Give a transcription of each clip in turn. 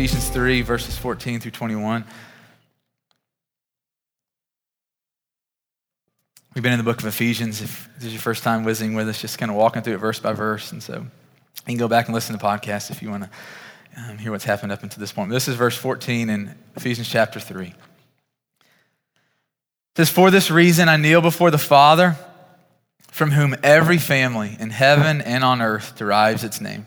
Ephesians 3, verses 14 through 21. We've been in the book of Ephesians. If this is your first time visiting with us, just kind of walking through it verse by verse. And so you can go back and listen to the podcast if you want to um, hear what's happened up until this point. This is verse 14 in Ephesians chapter 3. It says, For this reason I kneel before the Father, from whom every family in heaven and on earth derives its name.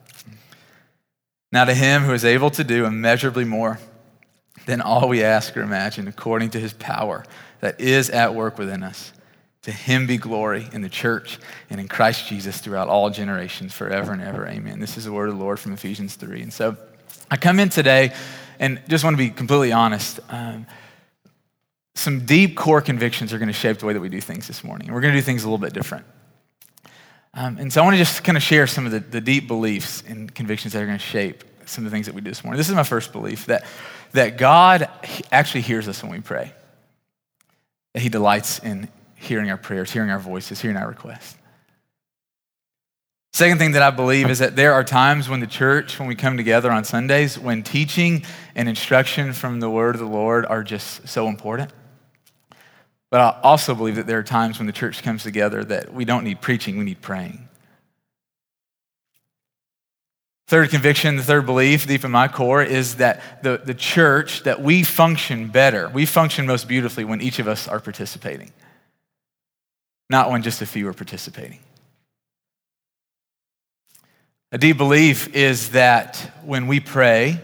Now, to him who is able to do immeasurably more than all we ask or imagine, according to his power that is at work within us. To him be glory in the church and in Christ Jesus throughout all generations, forever and ever. Amen. This is the word of the Lord from Ephesians 3. And so I come in today and just want to be completely honest. Um, some deep core convictions are going to shape the way that we do things this morning. And we're going to do things a little bit different. Um, and so I want to just kind of share some of the, the deep beliefs and convictions that are going to shape some of the things that we do this morning. This is my first belief that, that God actually hears us when we pray, that He delights in hearing our prayers, hearing our voices, hearing our requests. Second thing that I believe is that there are times when the church, when we come together on Sundays, when teaching and instruction from the word of the Lord are just so important. But I also believe that there are times when the church comes together that we don't need preaching, we need praying. Third conviction, the third belief deep in my core is that the, the church, that we function better, we function most beautifully when each of us are participating not when just a few are participating. A deep belief is that when we pray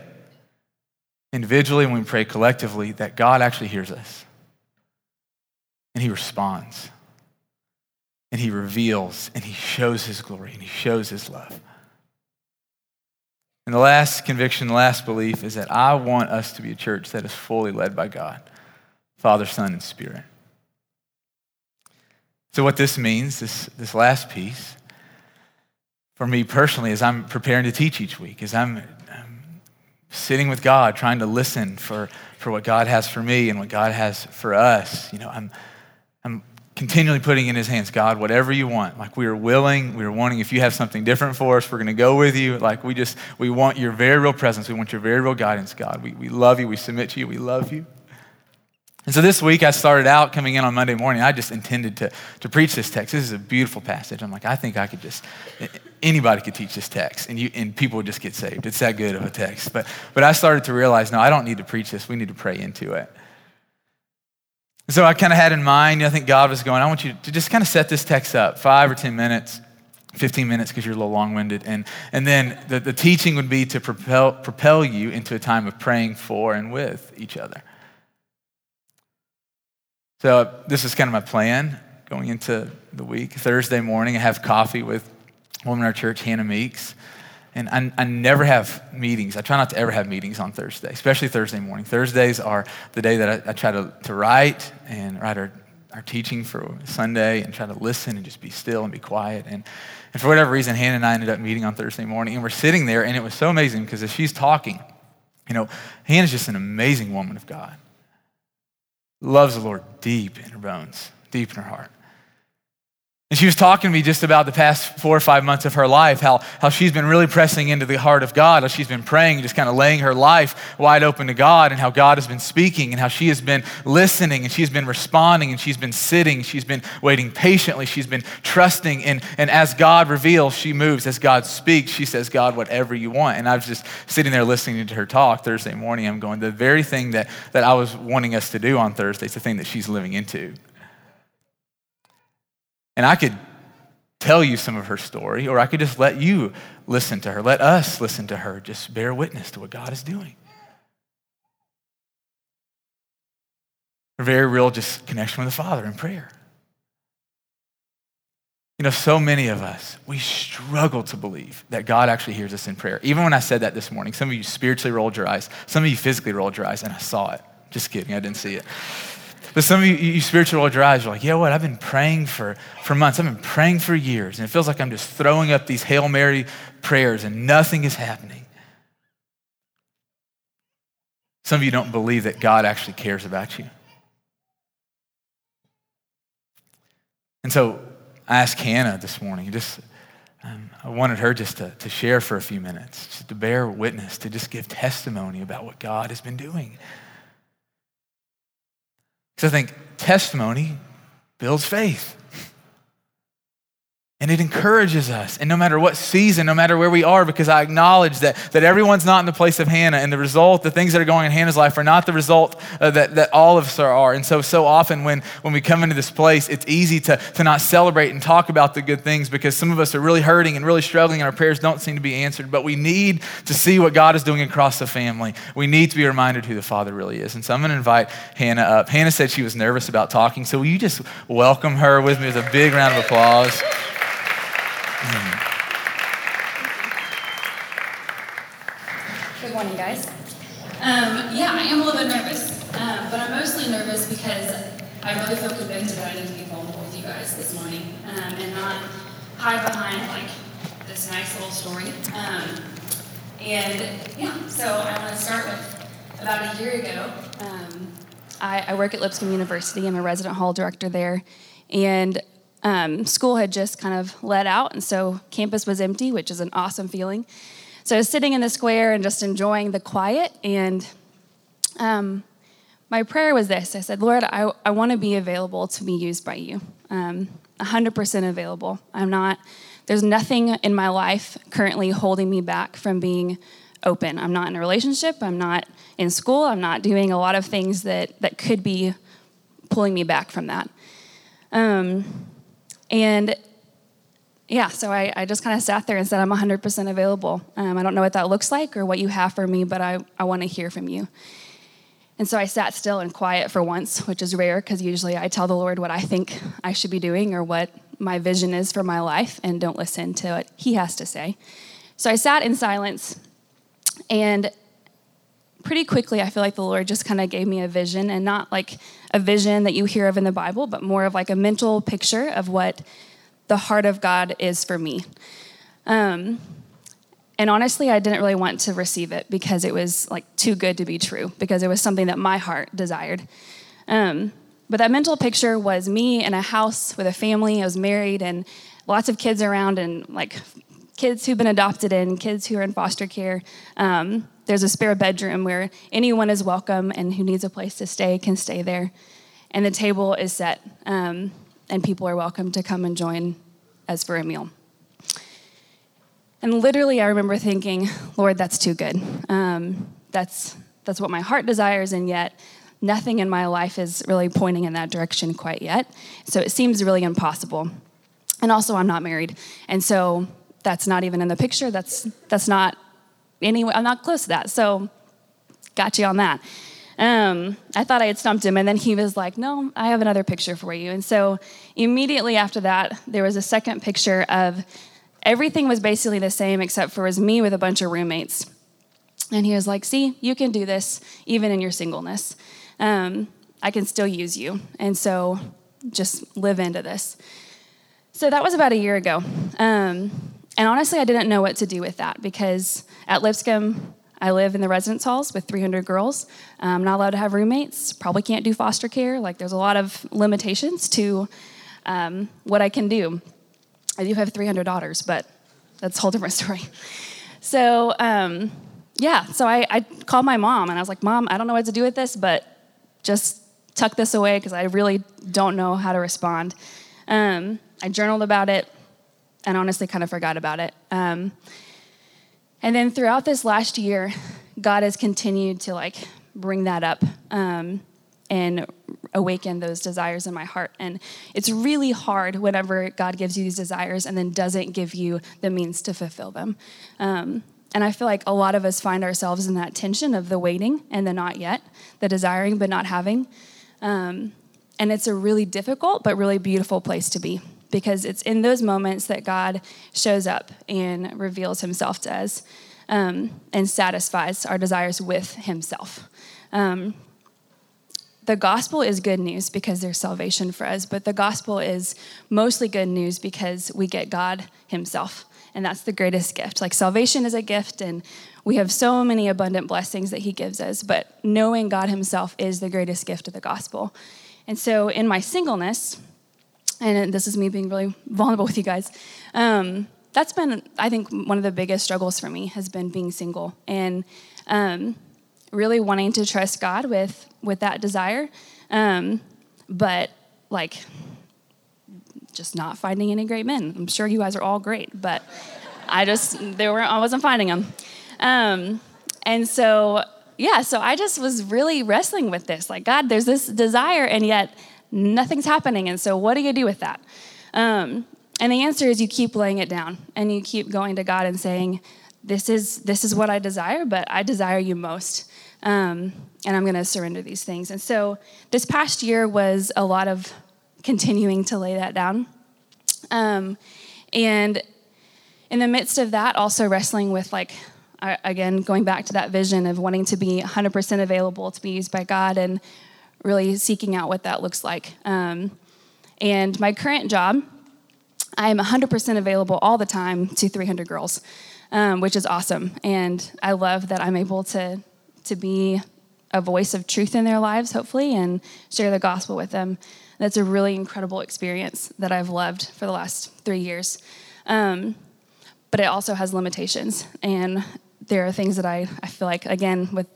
individually, when we pray collectively, that God actually hears us. And he responds. And he reveals and he shows his glory and he shows his love. And the last conviction, the last belief is that I want us to be a church that is fully led by God, Father, Son, and Spirit. So, what this means, this, this last piece, for me personally, as I'm preparing to teach each week, as I'm, I'm sitting with God, trying to listen for, for what God has for me and what God has for us, you know, I'm, I'm continually putting in his hands, God, whatever you want. Like we are willing, we are wanting, if you have something different for us, we're going to go with you. Like we just, we want your very real presence. We want your very real guidance, God. We, we love you. We submit to you. We love you. And so this week I started out coming in on Monday morning. I just intended to, to preach this text. This is a beautiful passage. I'm like, I think I could just, anybody could teach this text and, you, and people would just get saved. It's that good of a text. But, but I started to realize, no, I don't need to preach this. We need to pray into it. So I kind of had in mind, I think God was going, I want you to just kind of set this text up, five or 10 minutes, 15 minutes because you're a little long winded. And, and then the, the teaching would be to propel, propel you into a time of praying for and with each other. So this is kind of my plan going into the week. Thursday morning, I have coffee with woman in our church, Hannah Meeks. And I, I, never have meetings. I try not to ever have meetings on Thursday, especially Thursday morning. Thursdays are the day that I, I try to, to write and write our, our teaching for Sunday and try to listen and just be still and be quiet. And, and for whatever reason, Hannah and I ended up meeting on Thursday morning. And we're sitting there, and it was so amazing because as she's talking, you know, Hannah's just an amazing woman of God loves the Lord deep in her bones, deep in her heart. And she was talking to me just about the past four or five months of her life, how, how she's been really pressing into the heart of God, how she's been praying, just kind of laying her life wide open to God, and how God has been speaking, and how she has been listening, and she's been responding, and she's been sitting, she's been waiting patiently, she's been trusting. And, and as God reveals, she moves. As God speaks, she says, God, whatever you want. And I was just sitting there listening to her talk Thursday morning. I'm going, the very thing that, that I was wanting us to do on Thursday is the thing that she's living into. And I could tell you some of her story, or I could just let you listen to her. Let us listen to her. Just bear witness to what God is doing. A very real just connection with the Father in prayer. You know, so many of us, we struggle to believe that God actually hears us in prayer. Even when I said that this morning, some of you spiritually rolled your eyes, some of you physically rolled your eyes, and I saw it. Just kidding, I didn't see it. But some of you, you spiritually rolled your you're like, yeah, what? I've been praying for, for months. I've been praying for years, and it feels like I'm just throwing up these Hail Mary prayers and nothing is happening. Some of you don't believe that God actually cares about you. And so I asked Hannah this morning, just um, I wanted her just to, to share for a few minutes, just to bear witness, to just give testimony about what God has been doing. Because I think testimony builds faith. And it encourages us. And no matter what season, no matter where we are, because I acknowledge that, that everyone's not in the place of Hannah. And the result, the things that are going in Hannah's life are not the result uh, that, that all of us are. And so, so often when, when we come into this place, it's easy to, to not celebrate and talk about the good things because some of us are really hurting and really struggling and our prayers don't seem to be answered. But we need to see what God is doing across the family. We need to be reminded who the Father really is. And so I'm going to invite Hannah up. Hannah said she was nervous about talking. So will you just welcome her with me with a big round of applause? Good morning, guys. Um, yeah, I am a little bit nervous, um, but I'm mostly nervous because I really feel convicted that I need to be vulnerable with you guys this morning um, and not hide behind like this nice little story. Um, and yeah, so I want to start with about a year ago. Um, I, I work at Lipscomb University. I'm a resident hall director there, and um, school had just kind of let out, and so campus was empty, which is an awesome feeling. So I was sitting in the square and just enjoying the quiet, and um, my prayer was this I said, Lord, I, I want to be available to be used by you, um, 100% available. I'm not, there's nothing in my life currently holding me back from being open. I'm not in a relationship, I'm not in school, I'm not doing a lot of things that, that could be pulling me back from that. Um, and yeah, so I, I just kind of sat there and said, I'm 100% available. Um, I don't know what that looks like or what you have for me, but I, I want to hear from you. And so I sat still and quiet for once, which is rare because usually I tell the Lord what I think I should be doing or what my vision is for my life and don't listen to what He has to say. So I sat in silence and pretty quickly, I feel like the Lord just kind of gave me a vision, and not like a vision that you hear of in the Bible, but more of like a mental picture of what the heart of God is for me. Um, and honestly, I didn't really want to receive it because it was like too good to be true, because it was something that my heart desired. Um, but that mental picture was me in a house with a family. I was married and lots of kids around, and like kids who've been adopted in, kids who are in foster care. Um, there's a spare bedroom where anyone is welcome and who needs a place to stay can stay there. And the table is set, um, and people are welcome to come and join us for a meal. And literally, I remember thinking, Lord, that's too good. Um, that's, that's what my heart desires, and yet nothing in my life is really pointing in that direction quite yet. So it seems really impossible. And also, I'm not married. And so that's not even in the picture. That's, that's not anyway, I'm not close to that. So, got you on that. Um, I thought I had stumped him, and then he was like, No, I have another picture for you. And so, immediately after that, there was a second picture of everything was basically the same except for it was me with a bunch of roommates. And he was like, See, you can do this even in your singleness. Um, I can still use you. And so, just live into this. So, that was about a year ago. Um, and honestly, I didn't know what to do with that because at Lipscomb, I live in the residence halls with 300 girls. I'm not allowed to have roommates, probably can't do foster care. Like, there's a lot of limitations to um, what I can do. I do have 300 daughters, but that's a whole different story. So, um, yeah, so I, I called my mom and I was like, Mom, I don't know what to do with this, but just tuck this away because I really don't know how to respond. Um, I journaled about it and honestly kind of forgot about it. Um, and then throughout this last year, God has continued to like bring that up um, and awaken those desires in my heart. And it's really hard whenever God gives you these desires and then doesn't give you the means to fulfill them. Um, and I feel like a lot of us find ourselves in that tension of the waiting and the not yet, the desiring but not having. Um, and it's a really difficult but really beautiful place to be. Because it's in those moments that God shows up and reveals himself to us um, and satisfies our desires with himself. Um, the gospel is good news because there's salvation for us, but the gospel is mostly good news because we get God himself. And that's the greatest gift. Like salvation is a gift, and we have so many abundant blessings that he gives us, but knowing God himself is the greatest gift of the gospel. And so in my singleness, and this is me being really vulnerable with you guys. Um, that's been, I think, one of the biggest struggles for me has been being single and um, really wanting to trust God with with that desire, um, but like just not finding any great men. I'm sure you guys are all great, but I just they were I wasn't finding them, um, and so yeah, so I just was really wrestling with this. Like God, there's this desire, and yet nothing's happening. And so, what do you do with that? Um, and the answer is you keep laying it down and you keep going to God and saying, "This is this is what I desire, but I desire you most." Um, and I'm going to surrender these things. And so, this past year was a lot of continuing to lay that down. Um, and in the midst of that, also wrestling with like again going back to that vision of wanting to be 100% available to be used by God and really seeking out what that looks like. Um, and my current job, I am 100% available all the time to 300 girls, um, which is awesome. And I love that I'm able to, to be a voice of truth in their lives, hopefully, and share the gospel with them. That's a really incredible experience that I've loved for the last three years. Um, but it also has limitations. And there are things that I, I feel like, again, with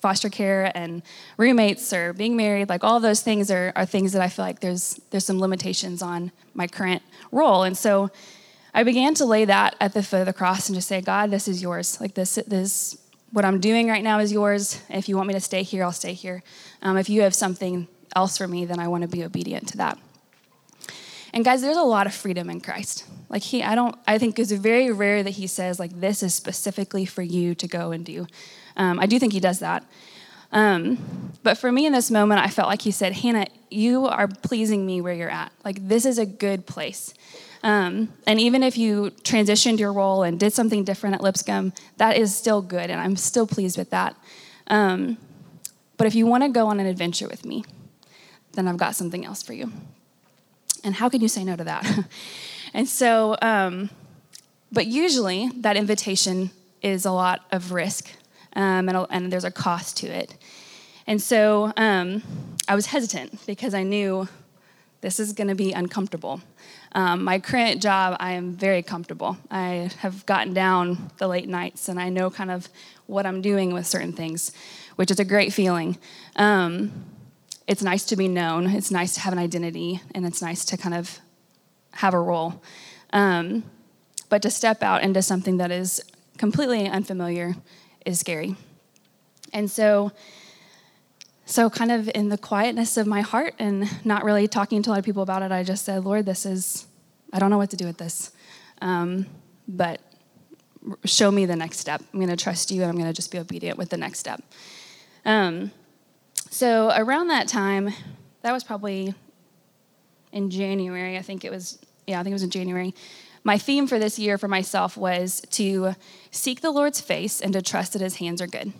foster care and roommates or being married, like all those things are, are things that I feel like there's, there's some limitations on my current role. And so I began to lay that at the foot of the cross and just say, God, this is yours. Like this, this, what I'm doing right now is yours. If you want me to stay here, I'll stay here. Um, if you have something else for me, then I want to be obedient to that. And guys, there's a lot of freedom in Christ. Like he, I don't, I think it's very rare that he says like this is specifically for you to go and do. Um, I do think he does that. Um, but for me in this moment, I felt like he said, Hannah, you are pleasing me where you're at. Like this is a good place. Um, and even if you transitioned your role and did something different at Lipscomb, that is still good, and I'm still pleased with that. Um, but if you want to go on an adventure with me, then I've got something else for you. And how can you say no to that? and so, um, but usually that invitation is a lot of risk um, and, and, there's a cost to it. And so um, I was hesitant because I knew this is going to be uncomfortable. Um, my current job, I am very comfortable. I have gotten down the late nights and I know kind of what I'm doing with certain things, which is a great feeling. Um, it's nice to be known, it's nice to have an identity, and it's nice to kind of have a role. Um, but to step out into something that is completely unfamiliar is scary. And so, so kind of in the quietness of my heart and not really talking to a lot of people about it, I just said, Lord, this is, I don't know what to do with this. Um, but show me the next step. I'm going to trust you and I'm going to just be obedient with the next step. Um, so around that time, that was probably in January, I think it was, yeah, I think it was in January. My theme for this year for myself was to seek the Lord's face and to trust that his hands are good.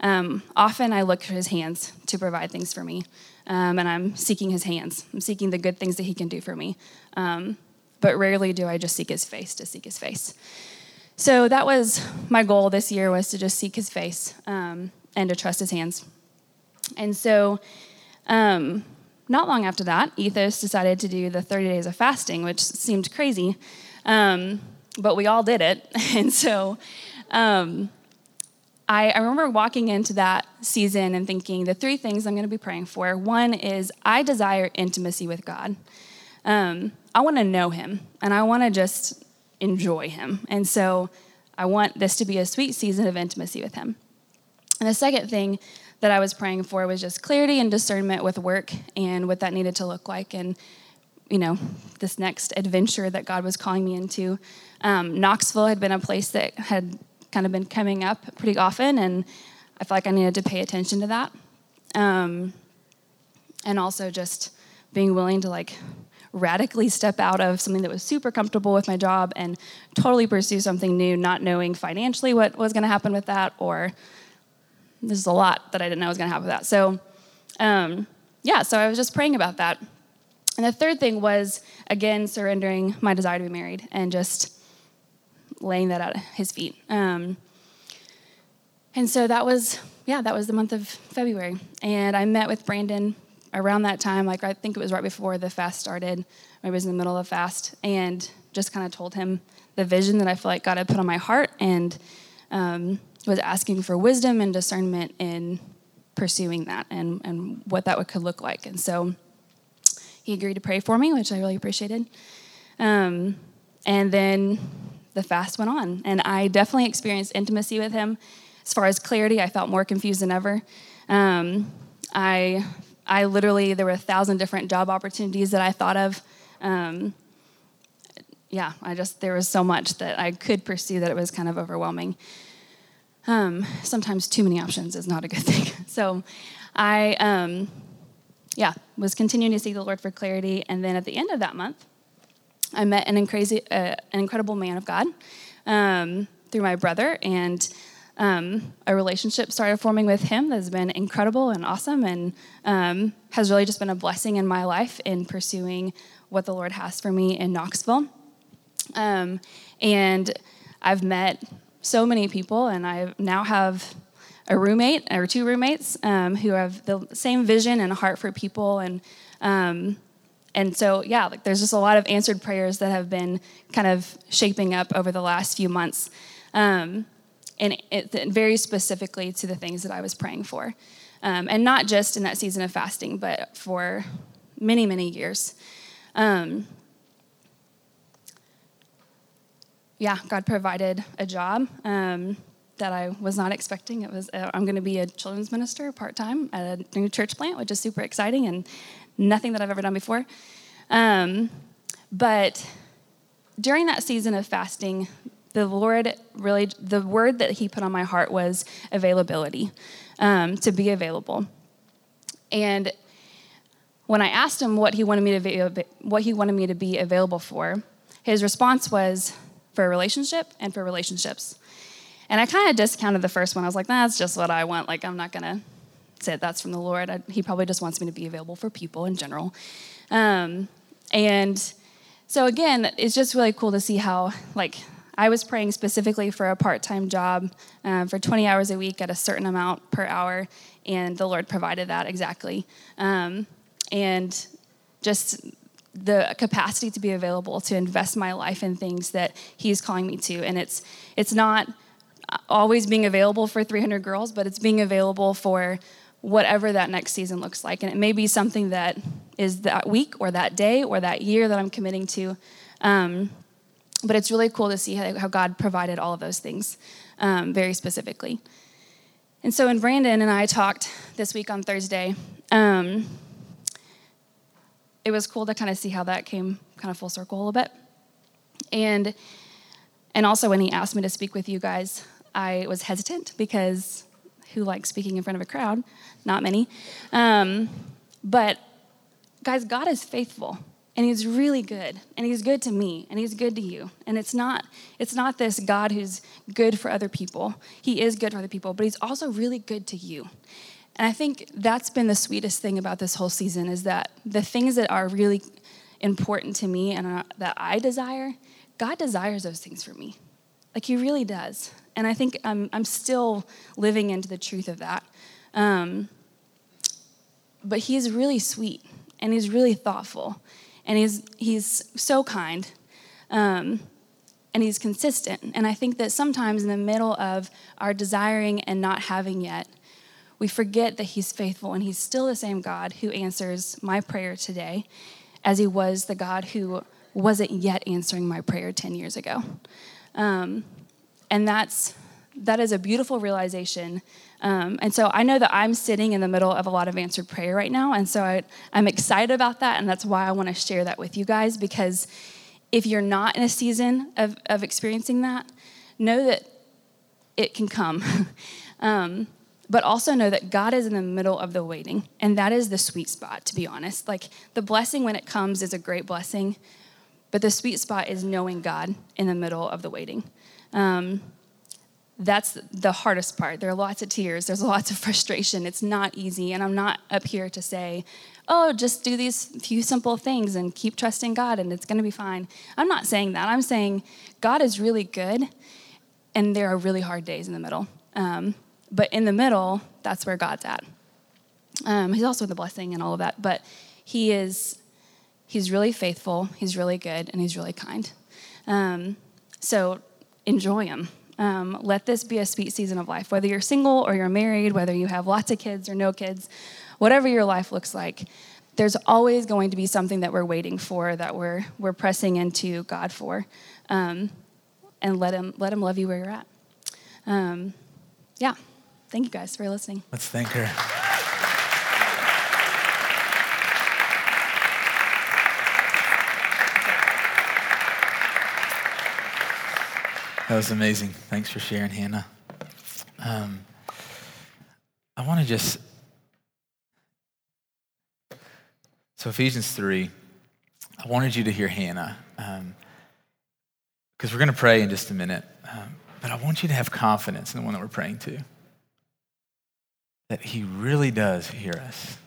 Um, often I look to his hands to provide things for me, um, and I'm seeking his hands. I'm seeking the good things that he can do for me. Um, but rarely do I just seek his face to seek his face. So that was my goal this year was to just seek his face um, and to trust his hands. And so, um, not long after that, Ethos decided to do the 30 days of fasting, which seemed crazy, um, but we all did it. And so, um, I, I, remember walking into that season and thinking the three things I'm going to be praying for. One is I desire intimacy with God. Um, I want to know Him, and I want to just enjoy Him. And so, I want this to be a sweet season of intimacy with Him. And the second thing that I was praying for was just clarity and discernment with work and what that needed to look like. And, you know, this next adventure that God was calling me into. Um, Knoxville had been a place that had kind of been coming up pretty often, and I felt like I needed to pay attention to that. Um, and also just being willing to like radically step out of something that was super comfortable with my job and totally pursue something new, not knowing financially what was going to happen with that, or this is a lot that I didn't know was going to happen with that. So, um, yeah, so I was just praying about that. And the third thing was, again, surrendering my desire to be married and just laying that at his feet. Um, and so that was, yeah, that was the month of February. And I met with Brandon around that time, like I think it was right before the fast started. I was in the middle of the fast, and just kind of told him the vision that I feel like God had put on my heart, and um, was asking for wisdom and discernment in pursuing that and, and what that would, could look like. And so he agreed to pray for me, which I really appreciated. Um, and then the fast went on, and I definitely experienced intimacy with him. As far as clarity, I felt more confused than ever. Um, I, I literally, there were a thousand different job opportunities that I thought of. Um, yeah, I just, there was so much that I could pursue that it was kind of overwhelming. Um, sometimes too many options is not a good thing. So I, um, yeah, was continuing to seek the Lord for clarity. And then at the end of that month, I met an, uh, an incredible man of God um, through my brother, and um, a relationship started forming with him that's been incredible and awesome, and um, has really just been a blessing in my life in pursuing what the Lord has for me in Knoxville. Um, and I've met so many people, and I now have a roommate or two roommates um, who have the same vision and heart for people. And um, and so yeah like there's just a lot of answered prayers that have been kind of shaping up over the last few months um, and it, very specifically to the things that i was praying for. Um, and not just in that season of fasting but for many many years. Um, yeah god provided a job um, that I was not expecting. It was uh, I'm going to be a children's minister part time at a new church plant, which is super exciting and nothing that I've ever done before. Um, but during that season of fasting, the Lord really, the word that He put on my heart was availability, um, to be available. And when I asked Him what He wanted me to be, what He wanted me to be available for, His response was for a relationship and for relationships. And I kind of discounted the first one. I was like, that's just what I want. Like, I'm not going to say that's from the Lord. I, he probably just wants me to be available for people in general. Um, and so, again, it's just really cool to see how, like, I was praying specifically for a part time job um, for 20 hours a week at a certain amount per hour, and the Lord provided that exactly. Um, and just the capacity to be available to invest my life in things that He's calling me to. And it's, it's not always being available for 300 girls, but it's being available for whatever that next season looks like. And it may be something that is that week or that day or that year that I'm committing to. Um, but it's really cool to see how, how, God provided all of those things um, very specifically. And so, when Brandon and I talked this week on Thursday, um, it was cool to kind of see how that came kind of full circle a little bit. And and also when he asked me to speak with you guys I was hesitant because who likes speaking in front of a crowd? Not many. Um, but guys, God is faithful and he's really good and he's good to me and he's good to you. And it's not it's not this god who's good for other people. He is good for other people but he's also really good to you. And i think that's been the sweetest thing about this whole season is that the things that are really important to me and uh, that i desire god desires those things for me. Like he really does and I think I'm, I'm still living into the truth of that. Um, but is really sweet and he's really thoughtful and he's, he's so kind um, and he's consistent. And I think that sometimes in the middle of our desiring and not having yet, we forget that he's faithful and he's still the same God who answers my prayer today as he was the God who wasn't yet answering my prayer 10 years ago. Um, and that's that is a beautiful realization. Um, and so I know that I'm sitting in the middle of a lot of answered prayer right now. And so I, I'm excited about that. And that's why I want to share that with you guys because if you're not in a season of, of experiencing that, know that it can come. um, but also know that God is in the middle of the waiting. And that is the sweet spot, to be honest. Like the blessing when it comes is a great blessing, but the sweet spot is knowing God in the middle of the waiting. Um, that's the hardest part. There are lots of tears, there's lots of frustration. It's not easy. And I'm not up here to say, oh, just do these few simple things and keep trusting God and it's going to be fine. I'm not saying that. I'm saying God is really good and there are really hard days in the middle. Um, but in the middle, that's where God's at. Um, he's also the blessing and all of that, but he is he's really faithful, he's really good, and he's really kind. Um, so enjoy them. Um, let this be a sweet season of life, whether you're single or you're married, whether you have lots of kids or no kids, whatever your life looks like. There's always going to be something that we're waiting for, that we're we're pressing into God for, um, and let him let him love you where you're at. Um, yeah. Thank you guys for listening. Let's thank her. That was amazing. Thanks for sharing, Hannah. Um, I want to just. So, Ephesians 3, I wanted you to hear Hannah because um, we're going to pray in just a minute. Um, but I want you to have confidence in the one that we're praying to that he really does hear us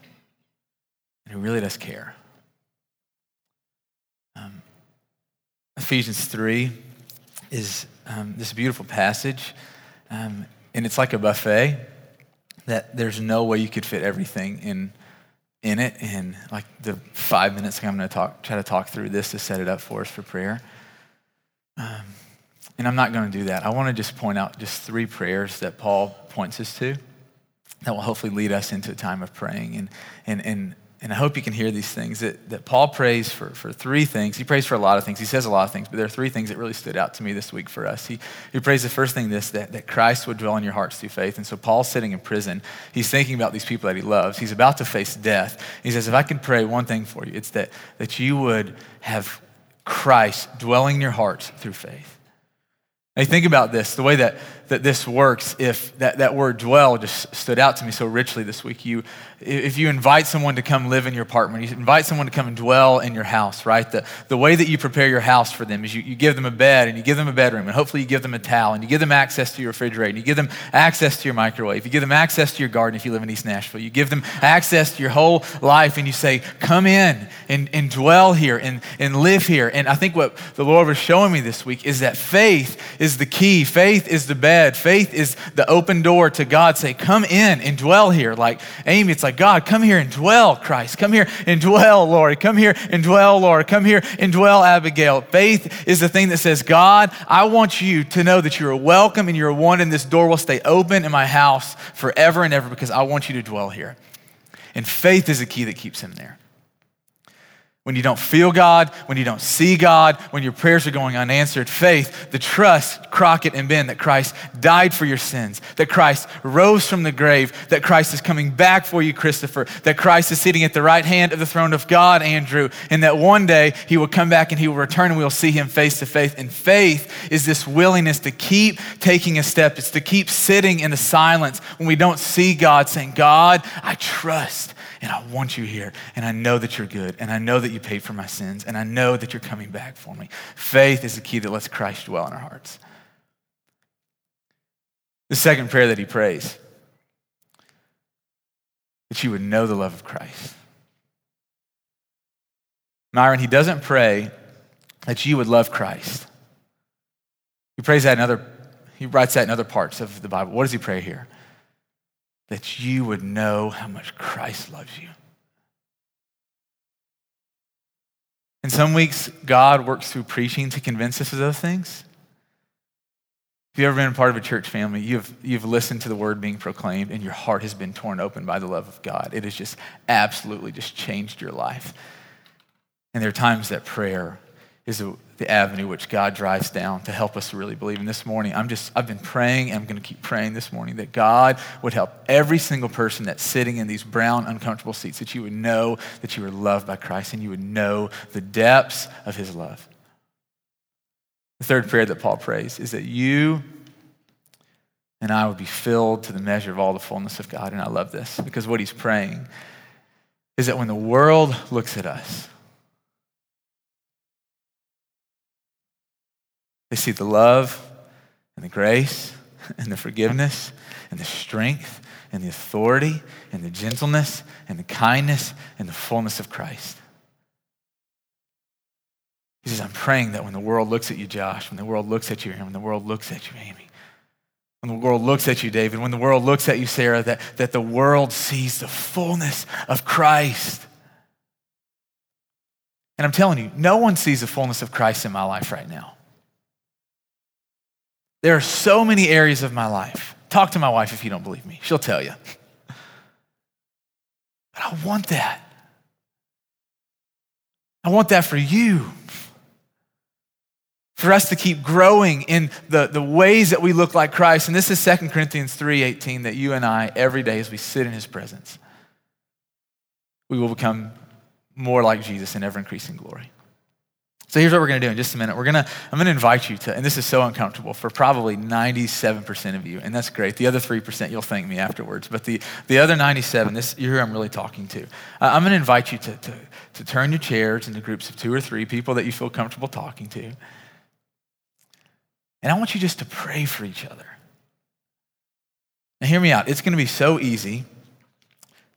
and he really does care. Um, Ephesians 3 is um, this beautiful passage, um, and it's like a buffet that there's no way you could fit everything in in it in like the five minutes I'm going to talk try to talk through this to set it up for us for prayer. Um, and I'm not going to do that. I want to just point out just three prayers that Paul points us to that will hopefully lead us into a time of praying. And, and, and, and I hope you can hear these things that, that Paul prays for, for three things. He prays for a lot of things. He says a lot of things, but there are three things that really stood out to me this week for us. He, he prays the first thing this that, that Christ would dwell in your hearts through faith. And so Paul's sitting in prison. He's thinking about these people that he loves. He's about to face death. He says, If I can pray one thing for you, it's that, that you would have Christ dwelling in your hearts through faith. Now, think about this the way that, that this works, if that, that word dwell just stood out to me so richly this week. You, if you invite someone to come live in your apartment, you invite someone to come and dwell in your house, right? The, the way that you prepare your house for them is you, you give them a bed and you give them a bedroom, and hopefully you give them a towel, and you give them access to your refrigerator, and you give them access to your microwave, you give them access to your garden if you live in East Nashville, you give them access to your whole life, and you say, Come in and, and dwell here and, and live here. And I think what the Lord was showing me this week is that faith is the key. Faith is the bed. Faith is the open door to God. Say, come in and dwell here. Like Amy, it's like, God, come here and dwell, Christ. Come here and dwell, Lord. Come here and dwell, Lord. Come here and dwell, Abigail. Faith is the thing that says, God, I want you to know that you are welcome and you're one, and this door will stay open in my house forever and ever because I want you to dwell here. And faith is the key that keeps him there when you don't feel God, when you don't see God, when your prayers are going unanswered, faith, the trust, Crockett and Ben, that Christ died for your sins, that Christ rose from the grave, that Christ is coming back for you, Christopher, that Christ is sitting at the right hand of the throne of God, Andrew, and that one day he will come back and he will return and we will see him face to face. And faith is this willingness to keep taking a step, it's to keep sitting in the silence when we don't see God, saying, God, I trust and I want you here. And I know that you're good. And I know that you paid for my sins. And I know that you're coming back for me. Faith is the key that lets Christ dwell in our hearts. The second prayer that he prays that you would know the love of Christ. Myron, he doesn't pray that you would love Christ. He prays that in other, he writes that in other parts of the Bible. What does he pray here? That you would know how much Christ loves you. In some weeks, God works through preaching to convince us of those things. If you've ever been a part of a church family, you've, you've listened to the word being proclaimed and your heart has been torn open by the love of God. It has just absolutely just changed your life. And there are times that prayer is the avenue which God drives down to help us really believe. And this morning, I'm just, I've been praying, and I'm going to keep praying this morning that God would help every single person that's sitting in these brown, uncomfortable seats, that you would know that you are loved by Christ and you would know the depths of his love. The third prayer that Paul prays is that you and I would be filled to the measure of all the fullness of God. And I love this because what he's praying is that when the world looks at us, they see the love and the grace and the forgiveness and the strength and the authority and the gentleness and the kindness and the fullness of Christ. He says, I'm praying that when the world looks at you, Josh, when the world looks at you, and when the world looks at you, Amy, when the world looks at you, David, when the world looks at you, Sarah, that, that the world sees the fullness of Christ. And I'm telling you, no one sees the fullness of Christ in my life right now. There are so many areas of my life. Talk to my wife if you don't believe me, she'll tell you. But I want that. I want that for you for us to keep growing in the, the ways that we look like Christ. And this is 2 Corinthians 3:18 that you and I, every day as we sit in his presence, we will become more like Jesus in ever increasing glory. So here's what we're going to do in just a minute. We're going to, I'm going to invite you to, and this is so uncomfortable for probably 97% of you, and that's great. The other 3%, you'll thank me afterwards. But the, the other 97, this, you're who I'm really talking to. Uh, I'm going to invite you to, to, to turn your chairs into groups of two or three people that you feel comfortable talking to. And I want you just to pray for each other. Now, hear me out. It's going to be so easy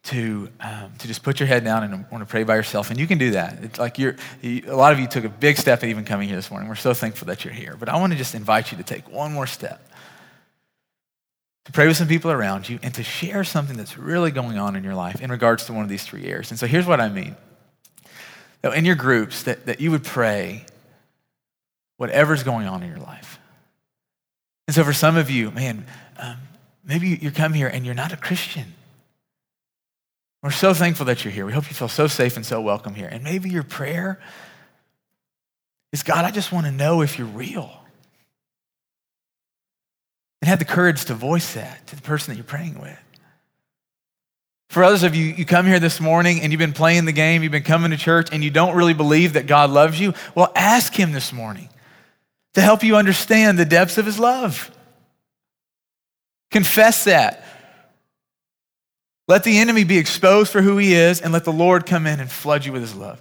to, um, to just put your head down and want to pray by yourself. And you can do that. It's like you're, you, a lot of you took a big step at even coming here this morning. We're so thankful that you're here. But I want to just invite you to take one more step to pray with some people around you and to share something that's really going on in your life in regards to one of these three areas. And so here's what I mean. Now, in your groups, that, that you would pray whatever's going on in your life. And so for some of you, man, um, maybe you come here and you're not a Christian. We're so thankful that you're here. We hope you feel so safe and so welcome here. And maybe your prayer is God, I just want to know if you're real. And have the courage to voice that to the person that you're praying with. For others of you, you come here this morning and you've been playing the game, you've been coming to church, and you don't really believe that God loves you. Well, ask Him this morning to help you understand the depths of his love. Confess that. Let the enemy be exposed for who he is, and let the Lord come in and flood you with his love.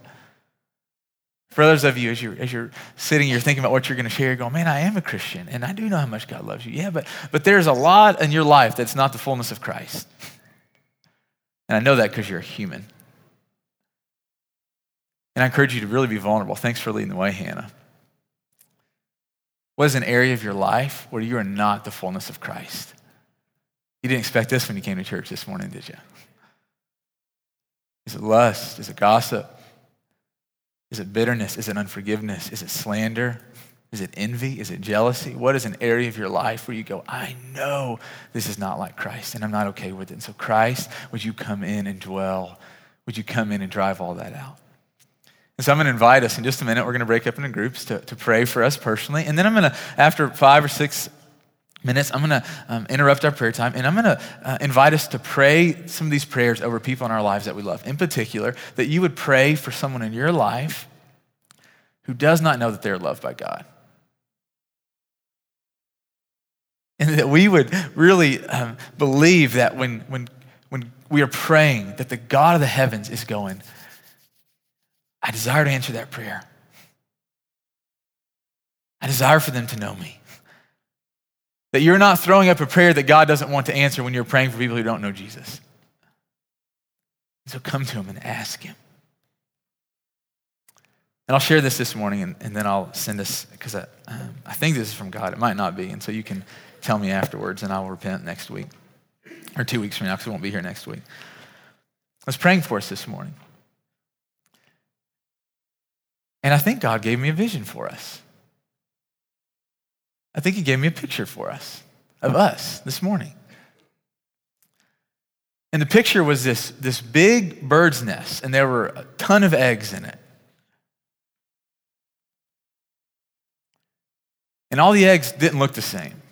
For others of you, as you're, as you're sitting, you're thinking about what you're going to share, you're going, man, I am a Christian, and I do know how much God loves you. Yeah, but, but there's a lot in your life that's not the fullness of Christ. And I know that because you're a human. And I encourage you to really be vulnerable. Thanks for leading the way, Hannah. What is an area of your life where you are not the fullness of Christ? You didn't expect this when you came to church this morning, did you? Is it lust? Is it gossip? Is it bitterness? Is it unforgiveness? Is it slander? Is it envy? Is it jealousy? What is an area of your life where you go, I know this is not like Christ and I'm not okay with it? And so, Christ, would you come in and dwell? Would you come in and drive all that out? And so I'm going to invite us in just a minute. We're going to break up into groups to, to pray for us personally. And then I'm going to, after five or six minutes, I'm going to um, interrupt our prayer time and I'm going to uh, invite us to pray some of these prayers over people in our lives that we love. In particular, that you would pray for someone in your life who does not know that they're loved by God. And that we would really um, believe that when, when, when we are praying, that the God of the heavens is going, I desire to answer that prayer. I desire for them to know me. That you're not throwing up a prayer that God doesn't want to answer when you're praying for people who don't know Jesus. So come to Him and ask Him. And I'll share this this morning and, and then I'll send this because I, um, I think this is from God. It might not be. And so you can tell me afterwards and I'll repent next week or two weeks from now because I won't be here next week. I was praying for us this morning. And I think God gave me a vision for us. I think He gave me a picture for us of us this morning. And the picture was this, this big bird's nest, and there were a ton of eggs in it. And all the eggs didn't look the same.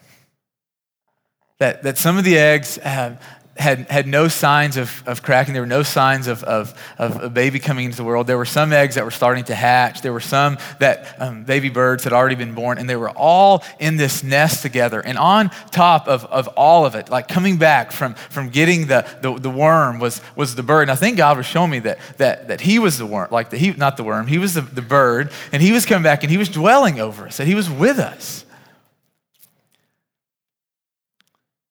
That, that some of the eggs have, had, had no signs of, of cracking. There were no signs of, of, of a baby coming into the world. There were some eggs that were starting to hatch. There were some that um, baby birds had already been born, and they were all in this nest together. And on top of, of all of it, like coming back from, from getting the, the, the worm was, was the bird. And I think God was showing me that, that, that he was the worm, like the, he, not the worm, he was the, the bird, and he was coming back and he was dwelling over us, that he was with us.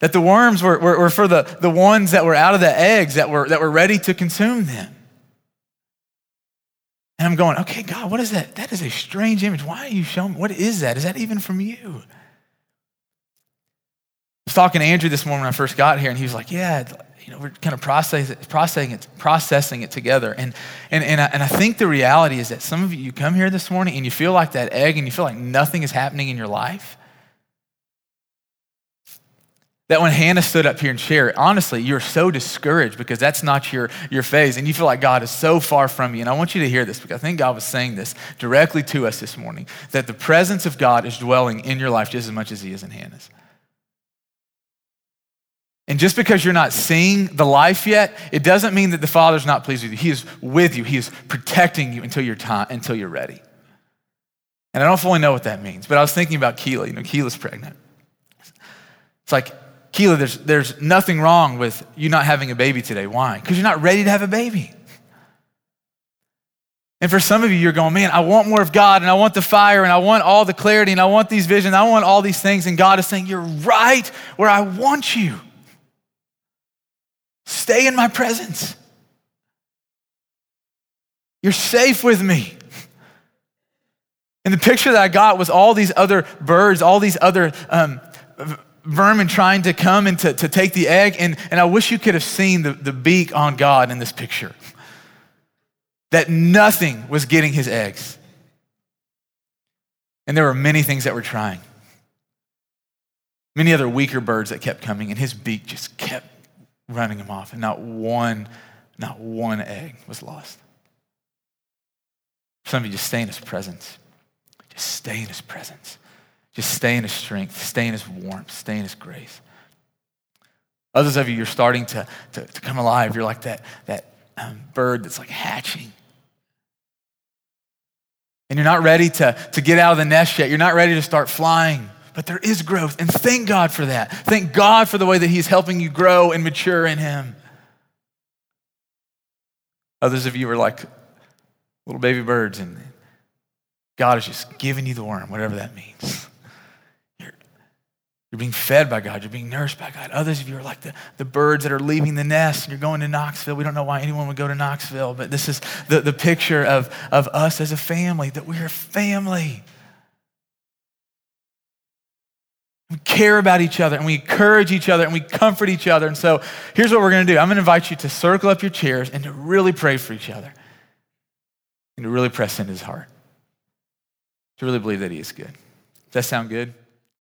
That the worms were, were, were, for the, the ones that were out of the eggs that were, that were ready to consume them. And I'm going, okay, God, what is that? That is a strange image. Why are you showing me? What is that? Is that even from you? I was talking to Andrew this morning when I first got here, and he was like, yeah, you know, we're kind of processing it, processing it, processing it together. And, and, and, I, and I think the reality is that some of you, you come here this morning and you feel like that egg and you feel like nothing is happening in your life. That when Hannah stood up here and shared, honestly, you're so discouraged because that's not your, your phase, and you feel like God is so far from you. And I want you to hear this because I think God was saying this directly to us this morning that the presence of God is dwelling in your life just as much as He is in Hannah's. And just because you're not seeing the life yet, it doesn't mean that the Father's not pleased with you. He is with you, He is protecting you until you're, time, until you're ready. And I don't fully know what that means, but I was thinking about Keela. You know, Keela's pregnant. It's like, Keela, there's, there's nothing wrong with you not having a baby today. Why? Because you're not ready to have a baby. And for some of you, you're going, man, I want more of God and I want the fire and I want all the clarity and I want these visions. I want all these things. And God is saying, you're right where I want you. Stay in my presence. You're safe with me. And the picture that I got was all these other birds, all these other um, vermin trying to come and to, to take the egg. And, and I wish you could have seen the, the beak on God in this picture. That nothing was getting his eggs. And there were many things that were trying. Many other weaker birds that kept coming, and his beak just kept running him off. And not one, not one egg was lost. Some of you just stay in his presence. Just stay in his presence. Just stay in his strength, stay in his warmth, stay in his grace. Others of you, you're starting to, to, to come alive. You're like that, that um, bird that's like hatching. And you're not ready to, to get out of the nest yet. You're not ready to start flying. But there is growth. And thank God for that. Thank God for the way that He's helping you grow and mature in Him. Others of you are like little baby birds, and God is just giving you the worm, whatever that means. You're being fed by God. You're being nourished by God. Others of you are like the, the birds that are leaving the nest and you're going to Knoxville. We don't know why anyone would go to Knoxville, but this is the, the picture of, of us as a family, that we're a family. We care about each other and we encourage each other and we comfort each other. And so here's what we're going to do I'm going to invite you to circle up your chairs and to really pray for each other and to really press into his heart, to really believe that he is good. Does that sound good?